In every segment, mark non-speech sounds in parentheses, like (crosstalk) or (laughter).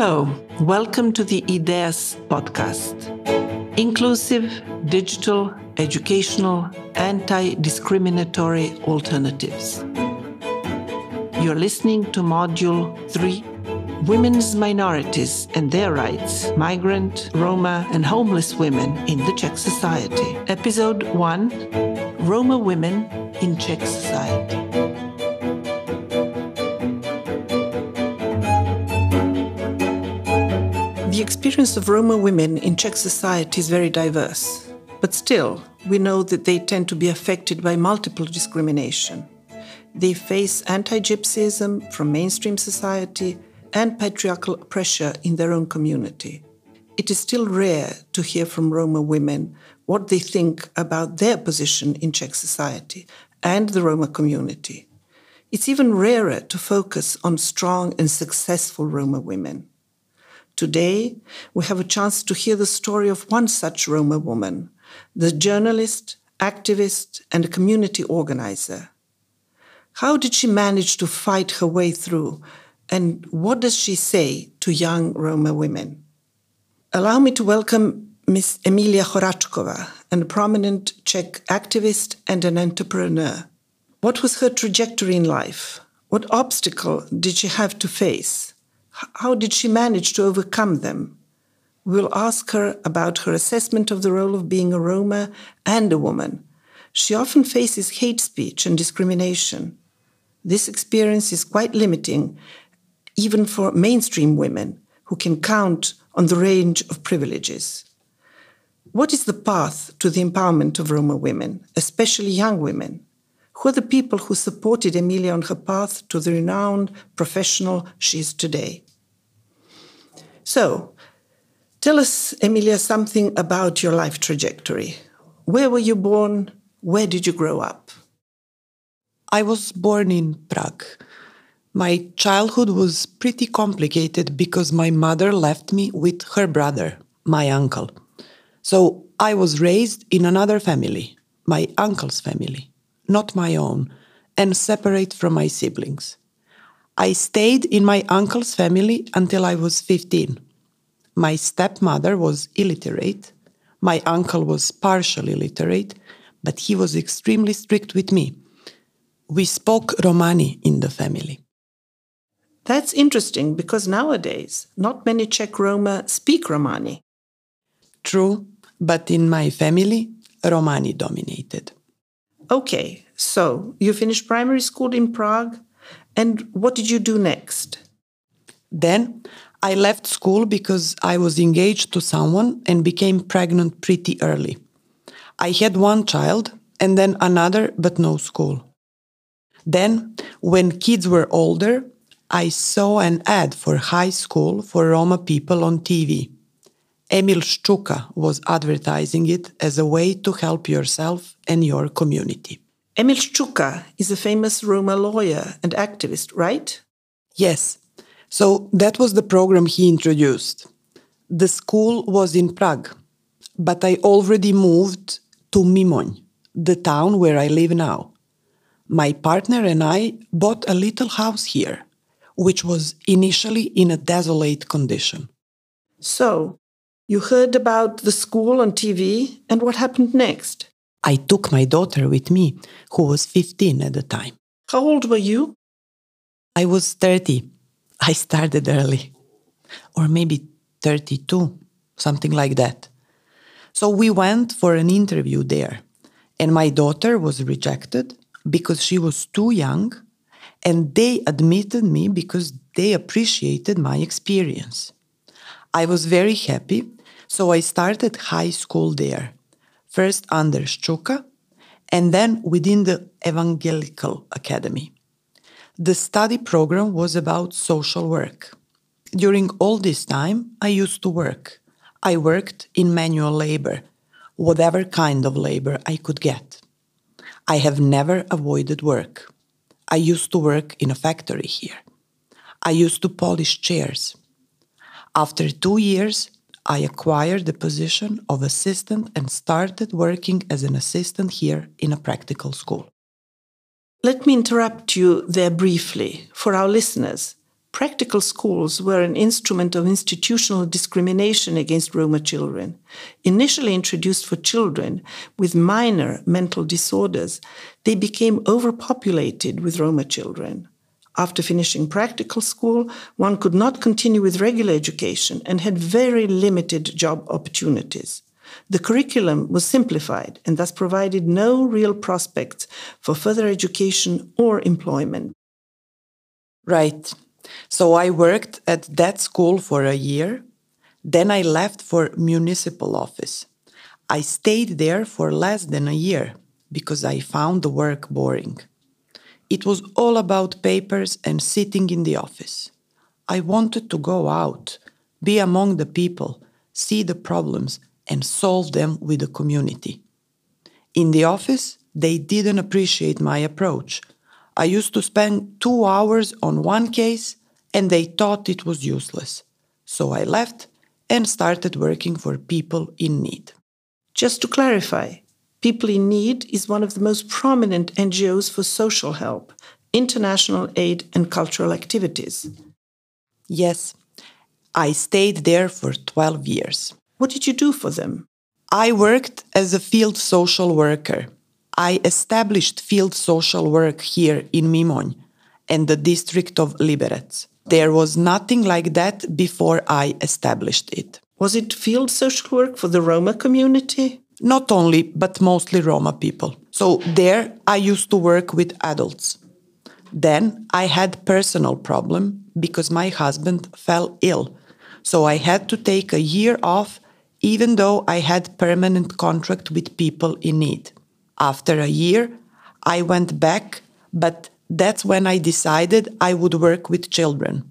Hello, welcome to the IDEAS podcast. Inclusive, digital, educational, anti discriminatory alternatives. You're listening to Module 3 Women's Minorities and Their Rights Migrant, Roma, and Homeless Women in the Czech Society. Episode 1 Roma Women in Czech Society. The experience of Roma women in Czech society is very diverse, but still, we know that they tend to be affected by multiple discrimination. They face anti gypsyism from mainstream society and patriarchal pressure in their own community. It is still rare to hear from Roma women what they think about their position in Czech society and the Roma community. It's even rarer to focus on strong and successful Roma women. Today, we have a chance to hear the story of one such Roma woman, the journalist, activist, and community organizer. How did she manage to fight her way through, and what does she say to young Roma women? Allow me to welcome Ms. Emilia Horáčková, a prominent Czech activist and an entrepreneur. What was her trajectory in life? What obstacle did she have to face? How did she manage to overcome them? We'll ask her about her assessment of the role of being a Roma and a woman. She often faces hate speech and discrimination. This experience is quite limiting, even for mainstream women who can count on the range of privileges. What is the path to the empowerment of Roma women, especially young women? Who are the people who supported Emilia on her path to the renowned professional she is today? So, tell us, Emilia, something about your life trajectory. Where were you born? Where did you grow up? I was born in Prague. My childhood was pretty complicated because my mother left me with her brother, my uncle. So I was raised in another family, my uncle's family, not my own, and separate from my siblings. I stayed in my uncle's family until I was 15. My stepmother was illiterate. My uncle was partially literate, but he was extremely strict with me. We spoke Romani in the family. That's interesting because nowadays not many Czech Roma speak Romani. True, but in my family, Romani dominated. Okay, so you finished primary school in Prague, and what did you do next? Then I left school because I was engaged to someone and became pregnant pretty early. I had one child and then another, but no school. Then, when kids were older, I saw an ad for high school for Roma people on TV. Emil Ščuka was advertising it as a way to help yourself and your community. Emil Ščuka is a famous Roma lawyer and activist, right? Yes. So that was the program he introduced. The school was in Prague, but I already moved to Mimoň, the town where I live now. My partner and I bought a little house here, which was initially in a desolate condition. So, you heard about the school on TV, and what happened next? I took my daughter with me, who was 15 at the time. How old were you? I was 30. I started early, or maybe 32, something like that. So we went for an interview there, and my daughter was rejected because she was too young, and they admitted me because they appreciated my experience. I was very happy, so I started high school there first under Ščuka and then within the Evangelical Academy. The study program was about social work. During all this time, I used to work. I worked in manual labor, whatever kind of labor I could get. I have never avoided work. I used to work in a factory here. I used to polish chairs. After two years, I acquired the position of assistant and started working as an assistant here in a practical school. Let me interrupt you there briefly for our listeners. Practical schools were an instrument of institutional discrimination against Roma children. Initially introduced for children with minor mental disorders, they became overpopulated with Roma children. After finishing practical school, one could not continue with regular education and had very limited job opportunities. The curriculum was simplified and thus provided no real prospects for further education or employment. Right. So I worked at that school for a year. Then I left for municipal office. I stayed there for less than a year because I found the work boring. It was all about papers and sitting in the office. I wanted to go out, be among the people, see the problems, and solve them with the community. In the office, they didn't appreciate my approach. I used to spend two hours on one case and they thought it was useless. So I left and started working for people in need. Just to clarify, People in Need is one of the most prominent NGOs for social help, international aid, and cultural activities. Yes, I stayed there for 12 years. What did you do for them? I worked as a field social worker. I established field social work here in Mimoň and the district of Liberec. There was nothing like that before I established it. Was it field social work for the Roma community? Not only, but mostly Roma people. So there I used to work with adults. Then I had personal problem because my husband fell ill. So I had to take a year off even though I had permanent contract with people in need. After a year, I went back, but that's when I decided I would work with children.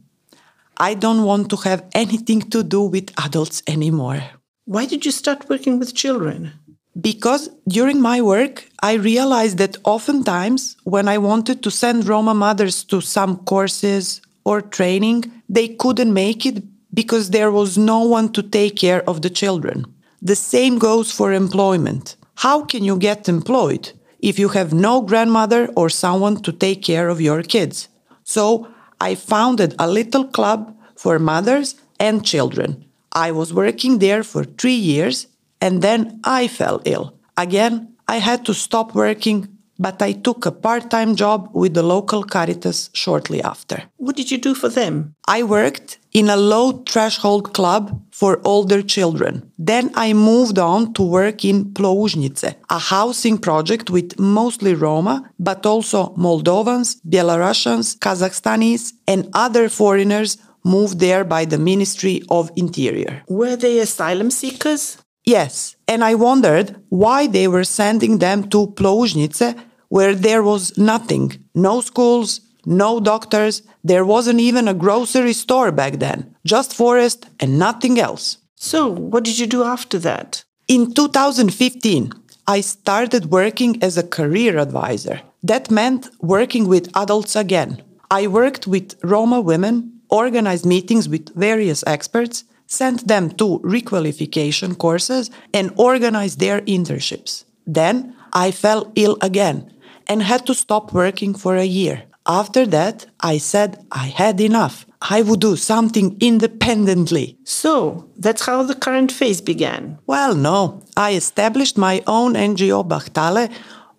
I don't want to have anything to do with adults anymore. Why did you start working with children? Because during my work, I realized that oftentimes when I wanted to send Roma mothers to some courses or training, they couldn't make it because there was no one to take care of the children. The same goes for employment. How can you get employed if you have no grandmother or someone to take care of your kids? So I founded a little club for mothers and children. I was working there for three years and then I fell ill. Again, I had to stop working, but I took a part time job with the local Caritas shortly after. What did you do for them? I worked in a low threshold club for older children. Then I moved on to work in Ploužnice, a housing project with mostly Roma, but also Moldovans, Belarusians, Kazakhstanis, and other foreigners moved there by the Ministry of Interior. Were they asylum seekers? Yes, and I wondered why they were sending them to Ploužnice, where there was nothing no schools, no doctors, there wasn't even a grocery store back then, just forest and nothing else. So, what did you do after that? In 2015, I started working as a career advisor. That meant working with adults again. I worked with Roma women, organized meetings with various experts, sent them to requalification courses, and organized their internships. Then I fell ill again and had to stop working for a year. After that, I said I had enough. I would do something independently. So, that's how the current phase began. Well, no. I established my own NGO Bahtale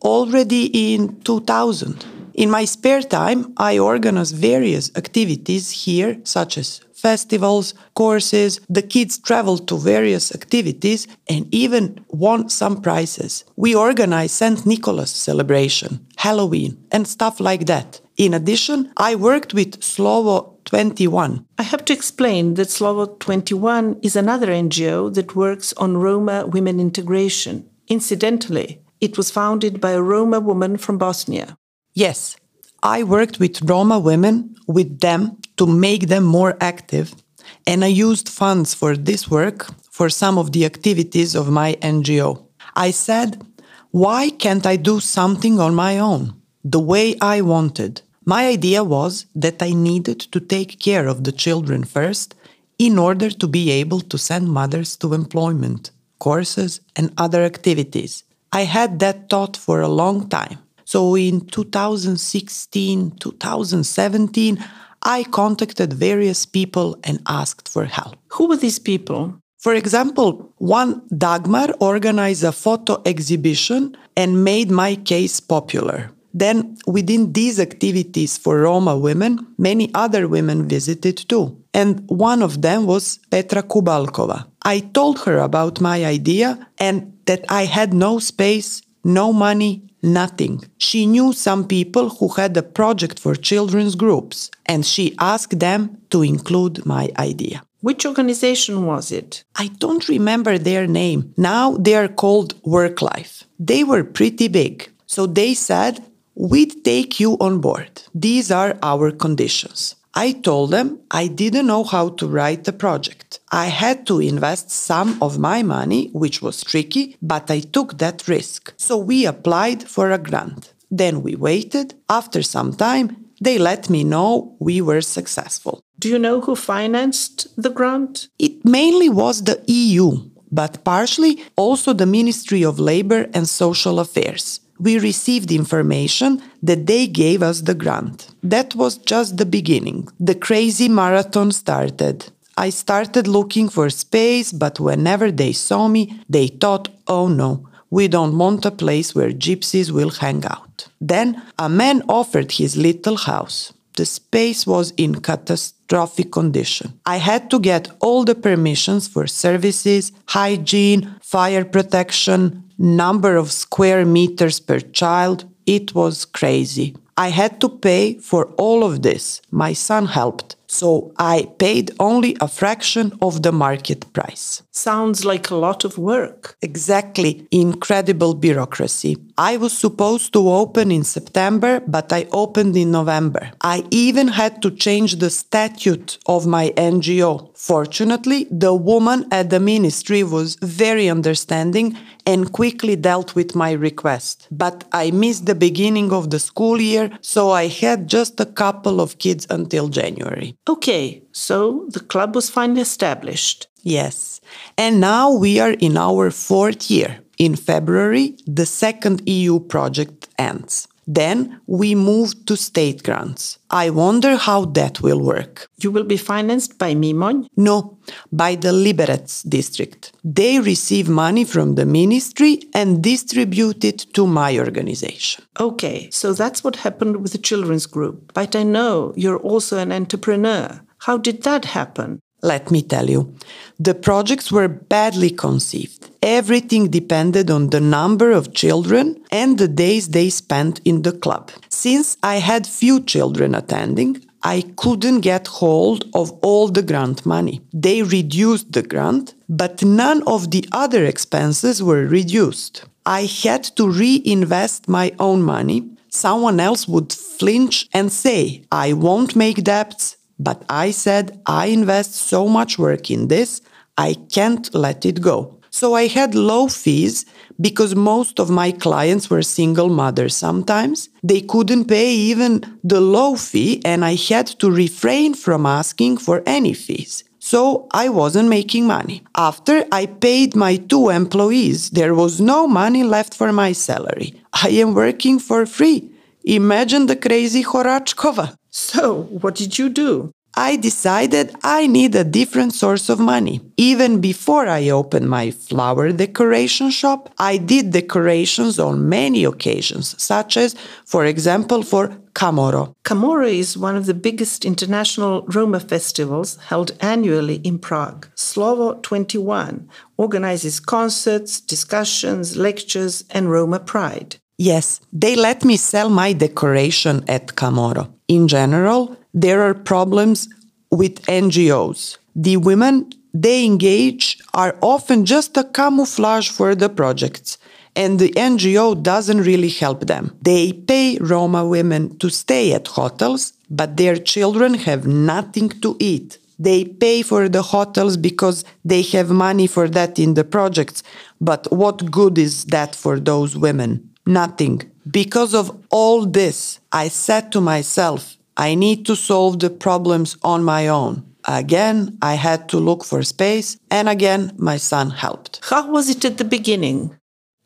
already in 2000. In my spare time, I organize various activities here, such as festivals, courses. The kids travel to various activities and even won some prizes. We organize St. Nicholas celebration, Halloween, and stuff like that. In addition, I worked with Slovo 21. I have to explain that Slovo 21 is another NGO that works on Roma women integration. Incidentally, it was founded by a Roma woman from Bosnia. Yes, I worked with Roma women, with them, to make them more active, and I used funds for this work for some of the activities of my NGO. I said, why can't I do something on my own, the way I wanted? My idea was that I needed to take care of the children first in order to be able to send mothers to employment, courses, and other activities. I had that thought for a long time. So in 2016, 2017, I contacted various people and asked for help. Who were these people? For example, one Dagmar organized a photo exhibition and made my case popular. Then, within these activities for Roma women, many other women visited too. And one of them was Petra Kubalkova. I told her about my idea and that I had no space, no money, nothing. She knew some people who had a project for children's groups, and she asked them to include my idea. Which organization was it? I don't remember their name. Now they are called WorkLife. They were pretty big. So they said, We'd take you on board. These are our conditions. I told them I didn't know how to write the project. I had to invest some of my money, which was tricky, but I took that risk. So we applied for a grant. Then we waited. After some time, they let me know we were successful. Do you know who financed the grant? It mainly was the EU, but partially also the Ministry of Labor and Social Affairs. We received information that they gave us the grant. That was just the beginning. The crazy marathon started. I started looking for space, but whenever they saw me, they thought, oh no, we don't want a place where gypsies will hang out. Then a man offered his little house. The space was in catastrophic condition. I had to get all the permissions for services, hygiene, fire protection, number of square meters per child. It was crazy. I had to pay for all of this. My son helped. So I paid only a fraction of the market price. Sounds like a lot of work. Exactly. Incredible bureaucracy. I was supposed to open in September, but I opened in November. I even had to change the statute of my NGO. Fortunately, the woman at the ministry was very understanding and quickly dealt with my request. But I missed the beginning of the school year, so I had just a couple of kids until January. Okay, so the club was finally established. Yes. And now we are in our fourth year. In February, the second EU project ends. Then we move to state grants. I wonder how that will work. You will be financed by Mimoň? No, by the Liberec district. They receive money from the ministry and distribute it to my organization. Okay, so that's what happened with the children's group. But I know you're also an entrepreneur. How did that happen? Let me tell you, the projects were badly conceived. Everything depended on the number of children and the days they spent in the club. Since I had few children attending, I couldn't get hold of all the grant money. They reduced the grant, but none of the other expenses were reduced. I had to reinvest my own money. Someone else would flinch and say, I won't make debts, but I said, I invest so much work in this, I can't let it go. So I had low fees because most of my clients were single mothers sometimes. They couldn't pay even the low fee, and I had to refrain from asking for any fees. So I wasn't making money. After I paid my two employees, there was no money left for my salary. I am working for free. Imagine the crazy Horáčková. So, what did you do? I decided I need a different source of money. Even before I opened my flower decoration shop, I did decorations on many occasions, such as, for example, for Khamoro. Khamoro is one of the biggest international Roma festivals held annually in Prague. Slovo 21 organizes concerts, discussions, lectures, and Roma Pride. Yes, they let me sell my decoration at Khamoro. In general, there are problems with NGOs. The women they engage are often just a camouflage for the projects, and the NGO doesn't really help them. They pay Roma women to stay at hotels, but their children have nothing to eat. They pay for the hotels because they have money for that in the projects, but what good is that for those women? Nothing. Because of all this, I said to myself, I need to solve the problems on my own. Again, I had to look for space, and again, my son helped. How was it at the beginning?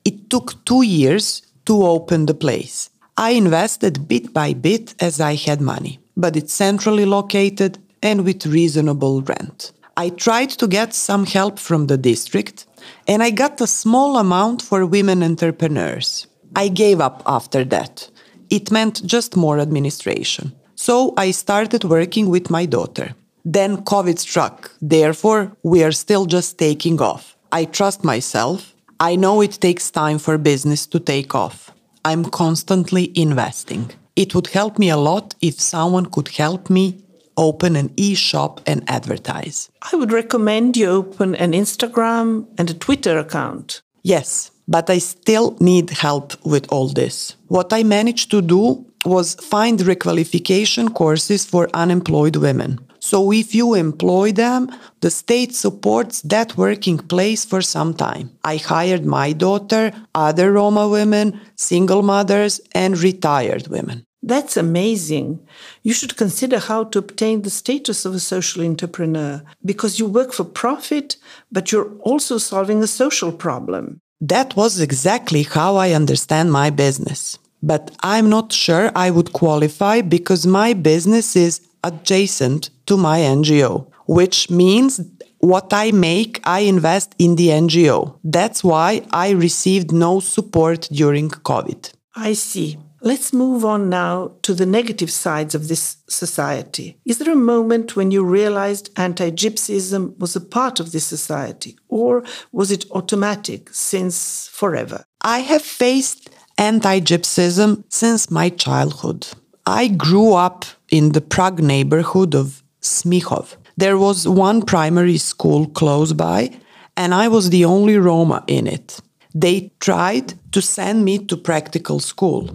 It took two years to open the place. I invested bit by bit as I had money. but it's centrally located and with reasonable rent. I tried to get some help from the district and I got a small amount for women entrepreneurs. I gave up after that. It meant just more administration. So I started working with my daughter. Then COVID struck. Therefore, we are still just taking off. I trust myself. I know it takes time for business to take off. I'm constantly investing. It would help me a lot if someone could help me open an e shop and advertise. I would recommend you open an Instagram and a Twitter account. Yes, but I still need help with all this. What I managed to do was find requalification courses for unemployed women. So if you employ them, the state supports that working place for some time. I hired my daughter, other Roma women, single mothers, and retired women. That's amazing. You should consider how to obtain the status of a social entrepreneur because you work for profit, but you're also solving a social problem. That was exactly how I understand my business. But I'm not sure I would qualify because my business is adjacent to my NGO, which means what I make, I invest in the NGO. That's why I received no support during COVID. I see. Let's move on now to the negative sides of this society. Is there a moment when you realized anti gypsyism was a part of this society, or was it automatic since forever? I have faced anti gypsyism since my childhood. I grew up in the Prague neighborhood of Smíchov. There was one primary school close by, and I was the only Roma in it. They tried to send me to practical school.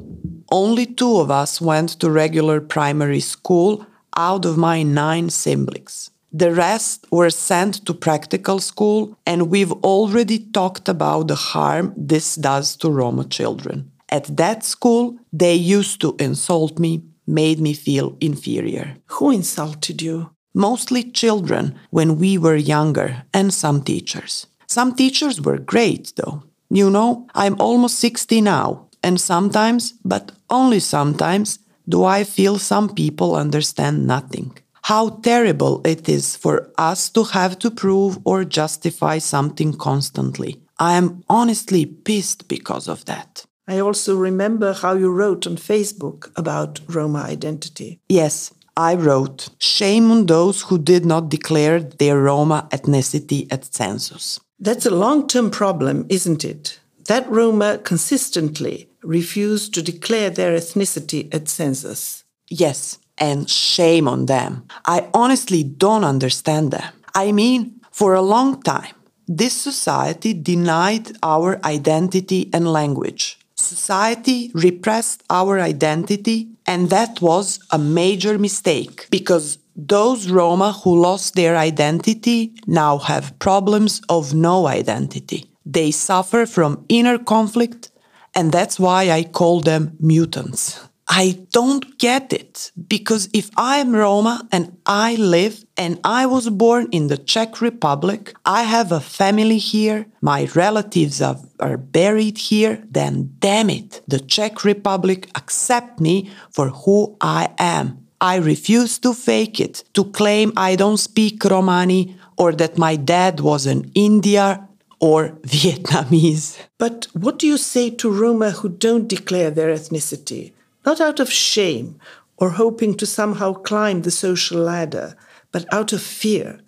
Only two of us went to regular primary school out of my nine siblings. The rest were sent to practical school, and we've already talked about the harm this does to Roma children. At that school, they used to insult me, made me feel inferior. Who insulted you? Mostly children when we were younger, and some teachers. Some teachers were great, though. You know, I'm almost 60 now, and sometimes, but only sometimes, do I feel some people understand nothing. How terrible it is for us to have to prove or justify something constantly. I am honestly pissed because of that. I also remember how you wrote on Facebook about Roma identity. Yes, I wrote, Shame on those who did not declare their Roma ethnicity at census. That's a long term problem, isn't it? That Roma consistently refused to declare their ethnicity at census. Yes, and shame on them. I honestly don't understand them. I mean, for a long time, this society denied our identity and language. Society repressed our identity, and that was a major mistake because those Roma who lost their identity now have problems of no identity. They suffer from inner conflict, and that's why I call them mutants. I don't get it because if I'm Roma and I live and I was born in the Czech Republic, I have a family here, my relatives are, are, buried here, then damn it, the Czech Republic accept me for who I am. I refuse to fake it, to claim I don't speak Romani or that my dad was an India or Vietnamese. But what do you say to Roma who don't declare their ethnicity? Not out of shame or hoping to somehow climb the social ladder, but out of fear.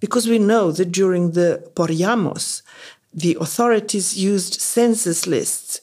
Because we know that during the Porajmos, the authorities used census lists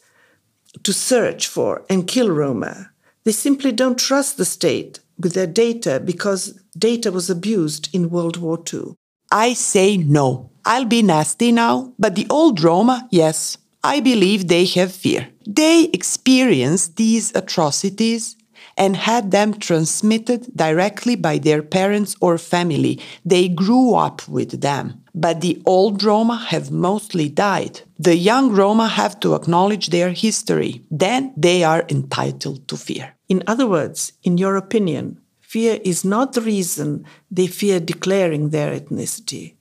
to search for and kill Roma. They simply don't trust the state with their data because data was abused in World War II. I say no. I'll be nasty now, but the old Roma, yes, I believe they have fear. They experienced these atrocities and had them transmitted directly by their parents or family. They grew up with them. But the old Roma have mostly died. The young Roma have to acknowledge their history. Then they are entitled to fear. In other words, in your opinion, fear is not the reason they fear declaring their ethnicity.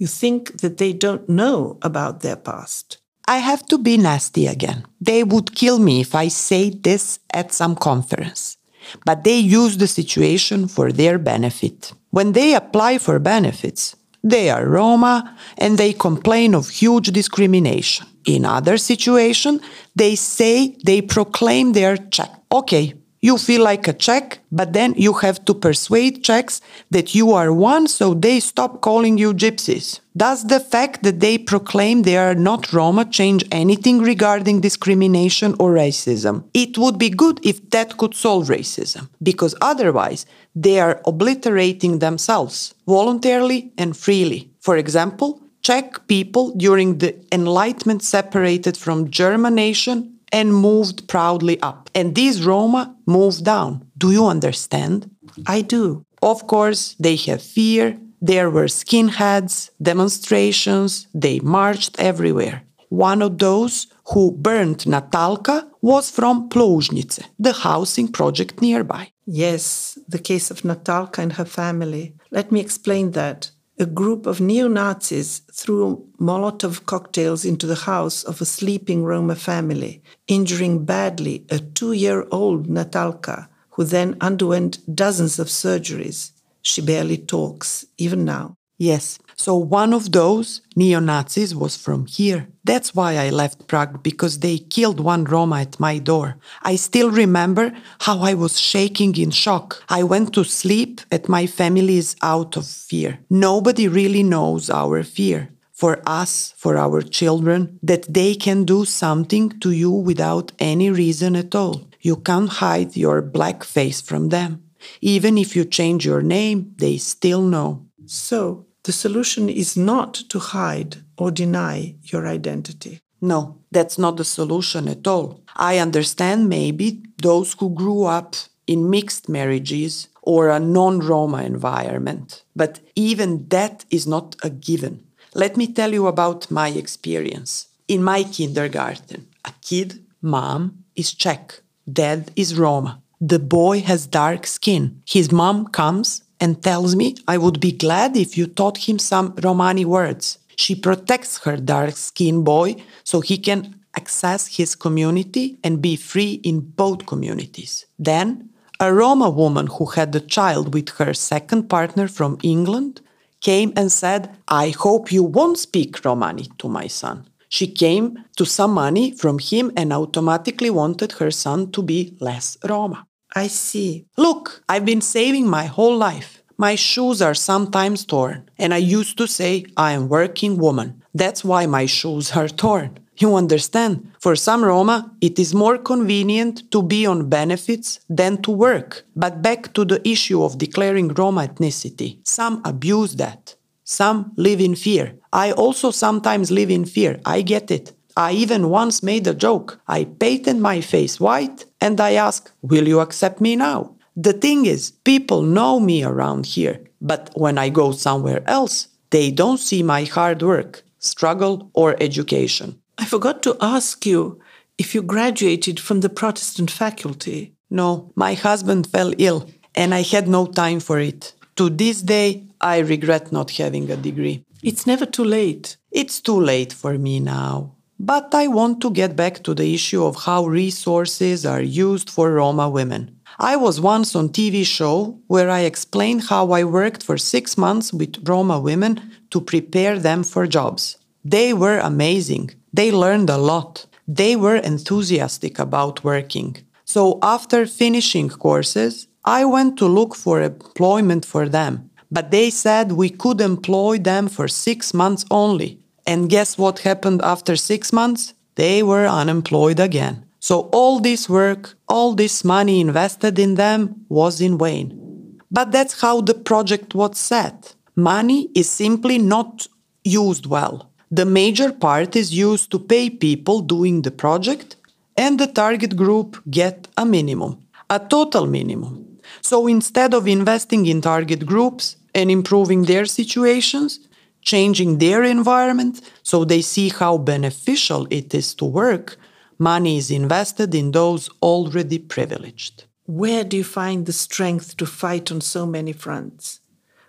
You think that they don't know about their past. I have to be nasty again. They would kill me if I say this at some conference. but they use the situation for their benefit. When they apply for benefits, they are Roma and they complain of huge discrimination. In other situation, they say they proclaim their Czech. Okay, you feel like a Czech, but then you have to persuade Czechs that you are one so they stop calling you gypsies. Does the fact that they proclaim they are not Roma change anything regarding discrimination or racism? It would be good if that could solve racism, because otherwise they are obliterating themselves voluntarily and freely. For example, Czech people during the Enlightenment separated from German nation and moved proudly up. And these Roma moved down. Do you understand? I do. Of course, they have fear. There were skinheads, demonstrations, they marched everywhere. One of those who burned Natalka was from Ploužnice, the housing project nearby. Yes, the case of Natalka and her family. Let me explain that a group of neo Nazis threw Molotov cocktails into the house of a sleeping Roma family, injuring badly a two year old Natalka, who then underwent dozens of surgeries. She barely talks, even now. Yes, so one of those neo Nazis was from here. That's why I left Prague, because they killed one Roma at my door. I still remember how I was shaking in shock. I went to sleep at my family's out of fear. Nobody really knows our fear. For us, for our children, that they can do something to you without any reason at all. You can't hide your black face from them. Even if you change your name, they still know. So, the solution is not to hide or deny your identity. No, that's not the solution at all. I understand maybe those who grew up in mixed marriages or a non Roma environment, but even that is not a given. Let me tell you about my experience. In my kindergarten, a kid, mom, is Czech, dad is Roma. The boy has dark skin. His mom comes and tells me I would be glad if you taught him some Romani words. She protects her dark skinned boy so he can access his community and be free in both communities. Then, a Roma woman who had a child with her second partner from England came and said, I hope you won't speak Romani to my son. She came to some money from him and automatically wanted her son to be less Roma. I see. Look, I've been saving my whole life. My shoes are sometimes torn, and I used to say I am working woman. That's why my shoes (laughs) are torn. You understand? For some Roma, it is more convenient to be on benefits than to work. But back to the issue of declaring Roma ethnicity. Some abuse that. Some live in fear. I also sometimes live in fear. I get it. I even once made a joke. I painted my face white and I asked, Will you accept me now? The thing is, people know me around here, but when I go somewhere else, they don't see my hard work, struggle, or education. I forgot to ask you if you graduated from the Protestant faculty. No, my husband fell ill and I had no time for it. To this day, I regret not having a degree. It's never too late. It's too late for me now. But I want to get back to the issue of how resources are used for Roma women. I was once on TV show where I explained how I worked for 6 months with Roma women to prepare them for jobs. They were amazing. They learned a lot. They were enthusiastic about working. So after finishing courses, I went to look for employment for them. But they said we could employ them for 6 months only. And guess what happened after six months? They were unemployed again. So all this work, all this money invested in them was in vain. But that's how the project was set. Money is simply not used well. The major part is used to pay people doing the project, and the target group get a minimum, a total minimum. So instead of investing in target groups and improving their situations, changing their environment so they see how beneficial it is to work, money is invested in those already privileged. Where do you find the strength to fight on so many fronts?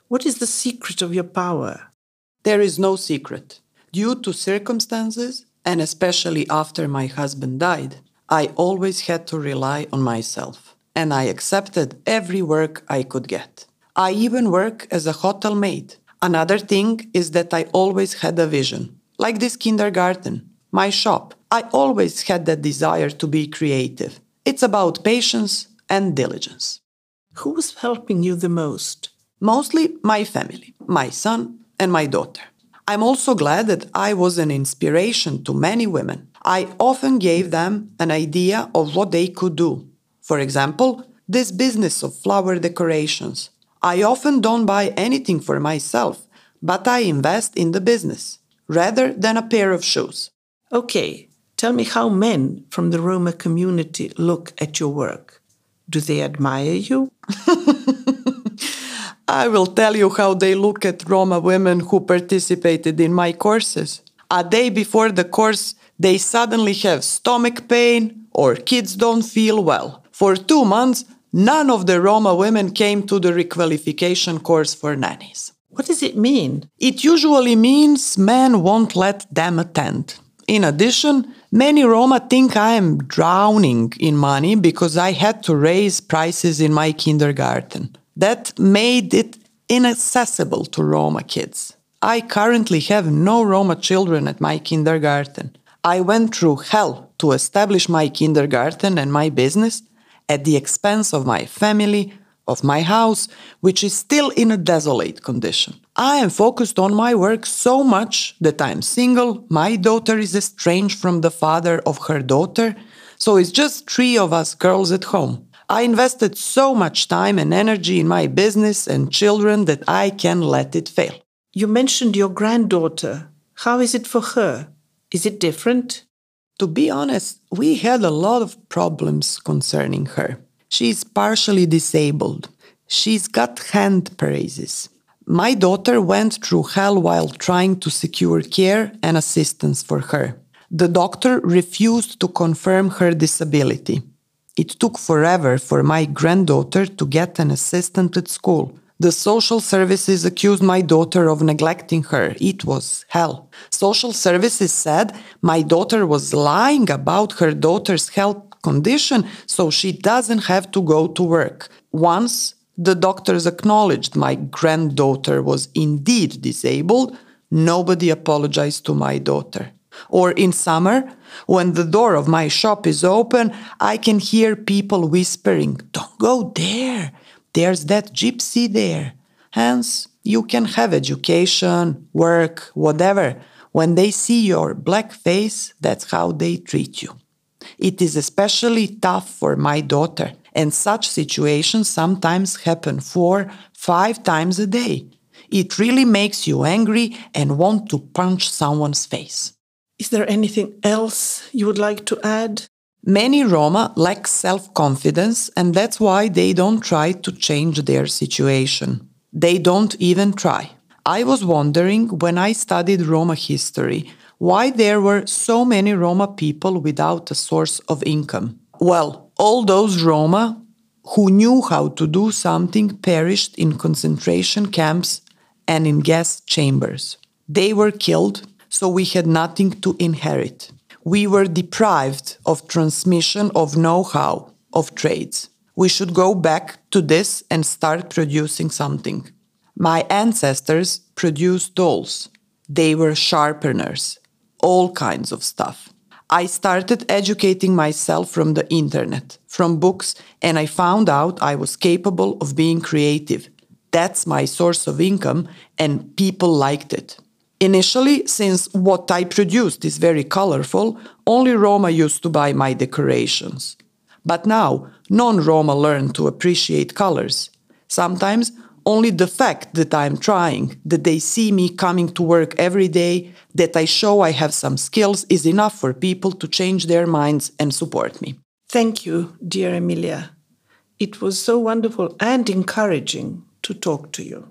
What is the secret of your power? There is no secret. Due to circumstances, and especially after my husband died, I always had to rely on myself. and I accepted every work I could get. I even work as a hotel maid. Another thing is that I always had a vision, like this kindergarten, my shop. I always had that desire to be creative. It's about patience and diligence. Who was helping you the most? Mostly my family, my son, and my daughter. I'm also glad that I was an inspiration to many women. I often gave them an idea of what they could do. For example, this business of flower decorations. I often don't buy anything for myself, but I invest in the business rather than a pair of shoes. Okay, tell me how men from the Roma community look at your work. Do they admire you? (laughs) I will tell you how they look at Roma women who participated in my courses. A day before the course, they suddenly have stomach pain or kids don't feel well. For two months, none of the Roma women came to the requalification course for nannies. What does it mean? It usually means men won't let them attend. In addition, many Roma think I am drowning in money because I had to raise prices in my kindergarten. That made it inaccessible to Roma kids. I currently have no Roma children at my kindergarten. I went through hell to establish my kindergarten and my business at the expense of my family, of my house, which is still in a desolate condition. I am focused on my work so much that I'm single, my daughter is estranged from the father of her daughter, so it's just three of us girls at home. I invested so much time and energy in my business and children that I can let it fail. You mentioned your granddaughter. How is it for her? Is it different? To be honest, we had a lot of problems concerning her. She's partially disabled. She's got hand paralysis. My daughter went through hell while trying to secure care and assistance for her. The doctor refused to confirm her disability. It took forever for my granddaughter to get an assistant at school. The social services accused my daughter of neglecting her. It was hell. Social services said my daughter was lying about her daughter's health condition, so she doesn't have to go to work. Once the doctors acknowledged my granddaughter was indeed disabled, nobody apologized to my daughter. Or in summer, when the door of my shop is open, I can hear people whispering, Don't go there. There's that gypsy there. Hence, you can have education, work, whatever. When they see your black face, that's how they treat you. It is especially tough for my daughter, and such situations sometimes happen four, five times a day. It really makes you angry and want to punch someone's face. Is there anything else you would like to add? Many Roma lack self confidence, and that's why they don't try to change their situation. They don't even try. I was wondering when I studied Roma history why there were so many Roma people without a source of income. Well, all those Roma who knew how to do something perished in concentration camps and in gas chambers. They were killed, so we had nothing to inherit. We were deprived of transmission of know how, of trades. We should go back to this and start producing something. My ancestors produced dolls. They were sharpeners all kinds of stuff. I started educating myself from the internet, from books, and I found out I was capable of being creative. That's my source of income, and people liked it. Initially, since what I produced is very colorful, only Roma used to buy my decorations. But now, non Roma learn to appreciate colors. Sometimes only the fact that I'm trying, that they see me coming to work every day, that I show I have some skills is enough for people to change their minds and support me. Thank you, dear Emilia. It was so wonderful and encouraging to talk to you.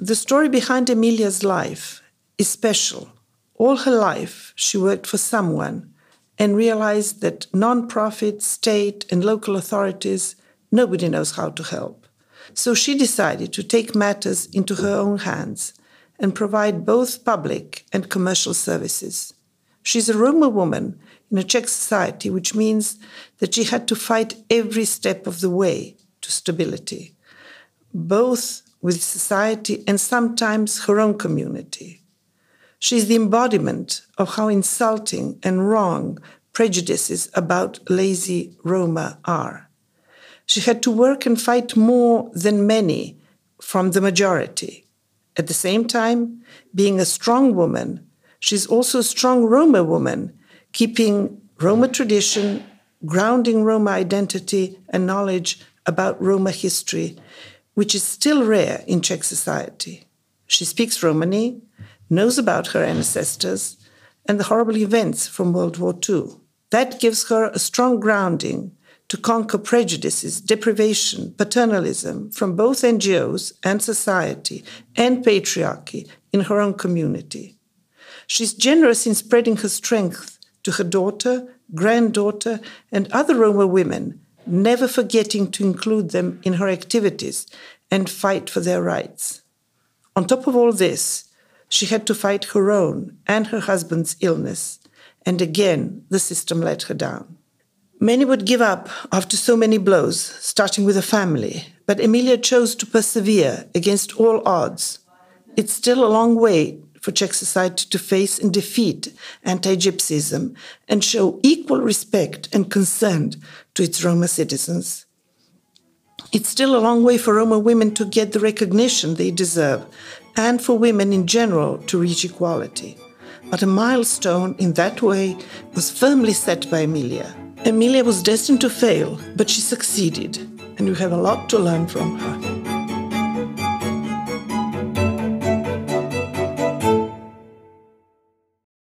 The story behind Emilia's life is special. All her life, she worked for someone and realized that non-profit, state, and local authorities, nobody knows how to help. So she decided to take matters into her own hands and provide both public and commercial services. She's a Roma woman in a Czech society, which means that she had to fight every step of the way to stability, both with society and sometimes her own community. She is the embodiment of how insulting and wrong prejudices about lazy Roma are. She had to work and fight more than many from the majority. At the same time, being a strong woman, she's also a strong Roma woman, keeping Roma tradition, grounding Roma identity and knowledge about Roma history, which is still rare in Czech society. She speaks Romani, knows about her ancestors, and the horrible events from World War II. That gives her a strong grounding to conquer prejudices, deprivation, paternalism from both NGOs and society and patriarchy in her own community. She's generous in spreading her strength to her daughter, granddaughter, and other Roma women, never forgetting to include them in her activities and fight for their rights. On top of all this, she had to fight her own and her husband's illness, and again the system let her down. Many would give up after so many blows, starting with a family, but Emilia chose to persevere against all odds. It's still a long way for Czech society to face and defeat anti Gypsyism and show equal respect and concern to its Roma citizens. It's still a long way for Roma women to get the recognition they deserve and for women in general to reach equality. But a milestone in that way was firmly set by Emilia. Emilia was destined to fail, but she succeeded, and we have a lot to learn from her.